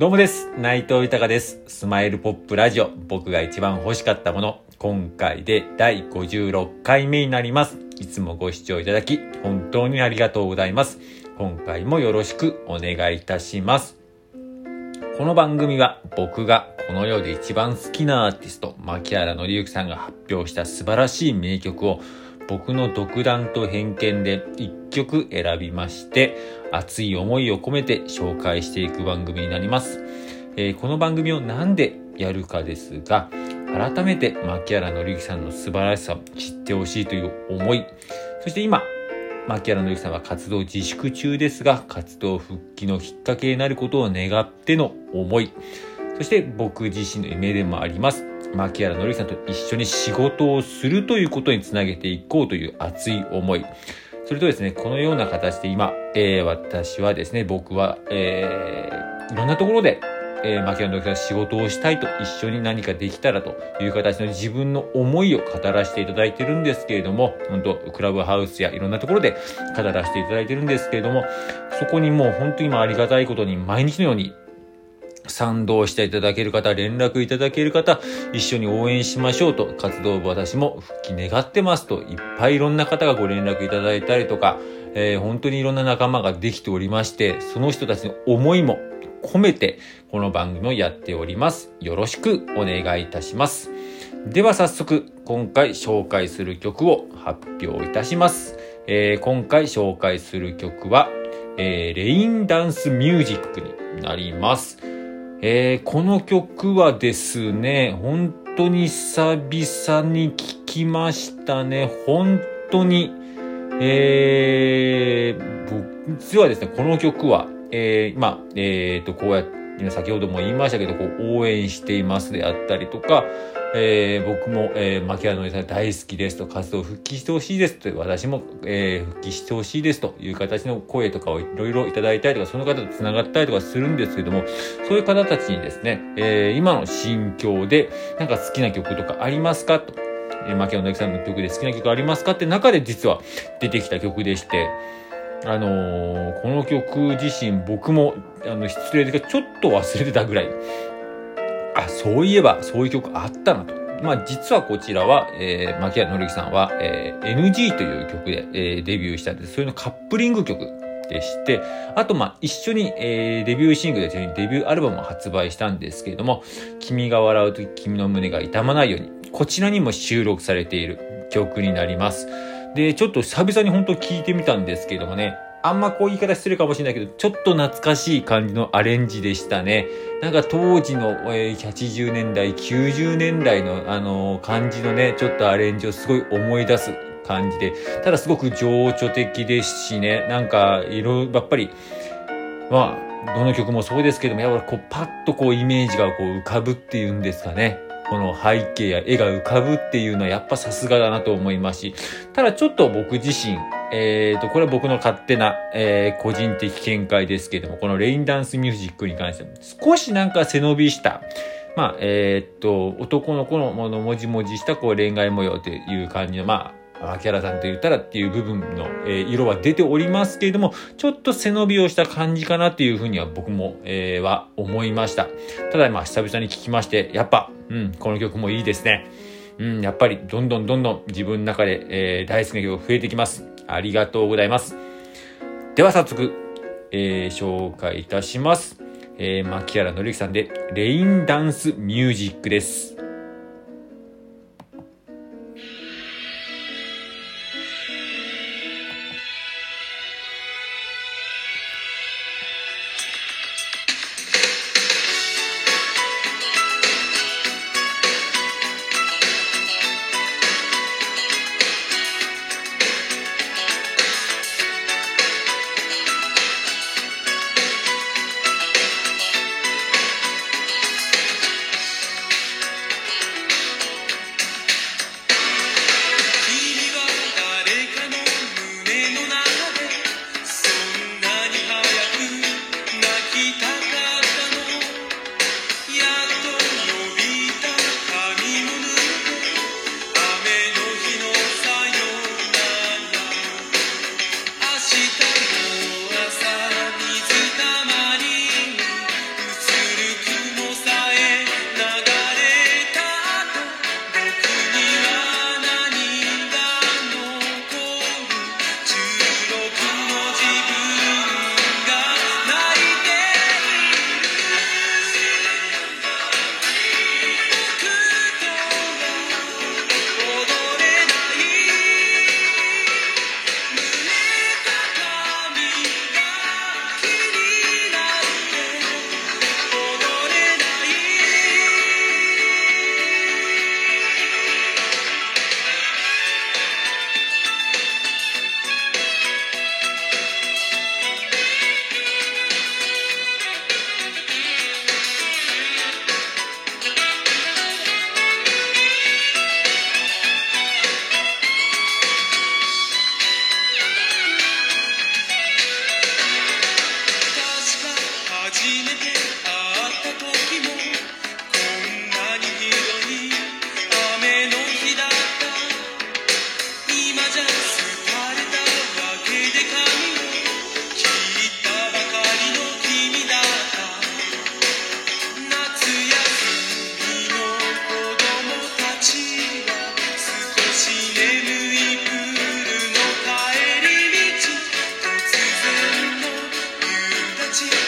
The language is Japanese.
どうもです。内藤豊です。スマイルポップラジオ。僕が一番欲しかったもの。今回で第56回目になります。いつもご視聴いただき、本当にありがとうございます。今回もよろしくお願いいたします。この番組は僕がこの世で一番好きなアーティスト、牧原紀之さんが発表した素晴らしい名曲を僕の独断と偏見で一曲選びまして、熱い思いを込めて紹介していく番組になります。えーこの番組をなんでやるかですが、改めて牧原紀之さんの素晴らしさを知ってほしいという思い、そして今、牧原紀之さんは活動自粛中ですが、活動復帰のきっかけになることを願っての思い、そして僕自身の夢でもあります。牧原紀之さんと一緒に仕事をするということにつなげていこうという熱い思い。それとですね、このような形で今、えー私はですね、僕は、えーいろんなところで、えー、牧原紀之さん仕事をしたいと一緒に何かできたらという形の自分の思いを語らせていただいてるんですけれども、本当クラブハウスやいろんなところで語らせていただいてるんですけれども、そこにもう本当に今ありがたいことに毎日のように賛同していただける方、連絡いただける方、一緒に応援しましょうと、活動部私も復帰願ってますと、いっぱいいろんな方がご連絡いただいたりとか、えー本当にいろんな仲間ができておりまして、その人たちの思いも込めて、この番組をやっております。よろしくお願いいたします。では早速、今回紹介する曲を発表いたします。えー今回紹介する曲は、えーレインダンスミュージックになります。えーこの曲はですね、本当に久々に聴きましたね。本当に、えー、僕実はですね、この曲は、えー、まあ、えーと、こうやって、先ほども言いましたけど、こう、応援していますであったりとか、えー僕も、えー、牧原のりさん大好きですと、活動復帰してほしいですと、私も、えー復帰してほしいですという形の声とかをいろいろいただいたりとか、その方と繋がったりとかするんですけども、そういう方たちにですね、えー今の心境で、なんか好きな曲とかありますかと。えー、牧原のりさんの曲で好きな曲ありますかって中で実は出てきた曲でして、あのーこの曲自身僕も、あの、失礼ですがちょっと忘れてたぐらい、あ、そういえばそういう曲あったなと。まあ実はこちらは、えー、牧原紀之さんは、えー NG という曲で、えーデビューしたんです。それのカップリング曲でして、あとまあ一緒に、えーデビューシングルでデビューアルバムを発売したんですけれども、君が笑うとき君の胸が痛まないように、こちらにも収録されている曲になります。で、ちょっと久々に本当聞いてみたんですけどもね、あんまこう言い方してるかもしれないけど、ちょっと懐かしい感じのアレンジでしたね。なんか当時の、えー80年代、90年代のあのー感じのね、ちょっとアレンジをすごい思い出す感じで、ただすごく情緒的ですしね、なんかいろ、やっぱり、まあ、どの曲もそうですけども、やっぱりこうパッとこうイメージがこう浮かぶっていうんですかね。この背景や絵が浮かぶっていうのはやっぱさすがだなと思いますし、ただちょっと僕自身、えーと、これは僕の勝手な、えー個人的見解ですけども、このレインダンスミュージックに関しても、少しなんか背伸びした、まあ、えーっと、男の子のものもじもじしたこう恋愛模様という感じの、まあ、秋原さんと言ったらっていう部分の、色は出ておりますけれども、ちょっと背伸びをした感じかなっていうふうには僕も、えーは思いました。ただまあ久々に聞きまして、やっぱ、うん、この曲もいいですね。うん、やっぱりどんどんどんどん自分の中で、えー大好きな曲増えてきます。ありがとうございます。では早速、えー紹介いたします。えー、牧原紀之さんで、レインダンスミュージックです。Trinity.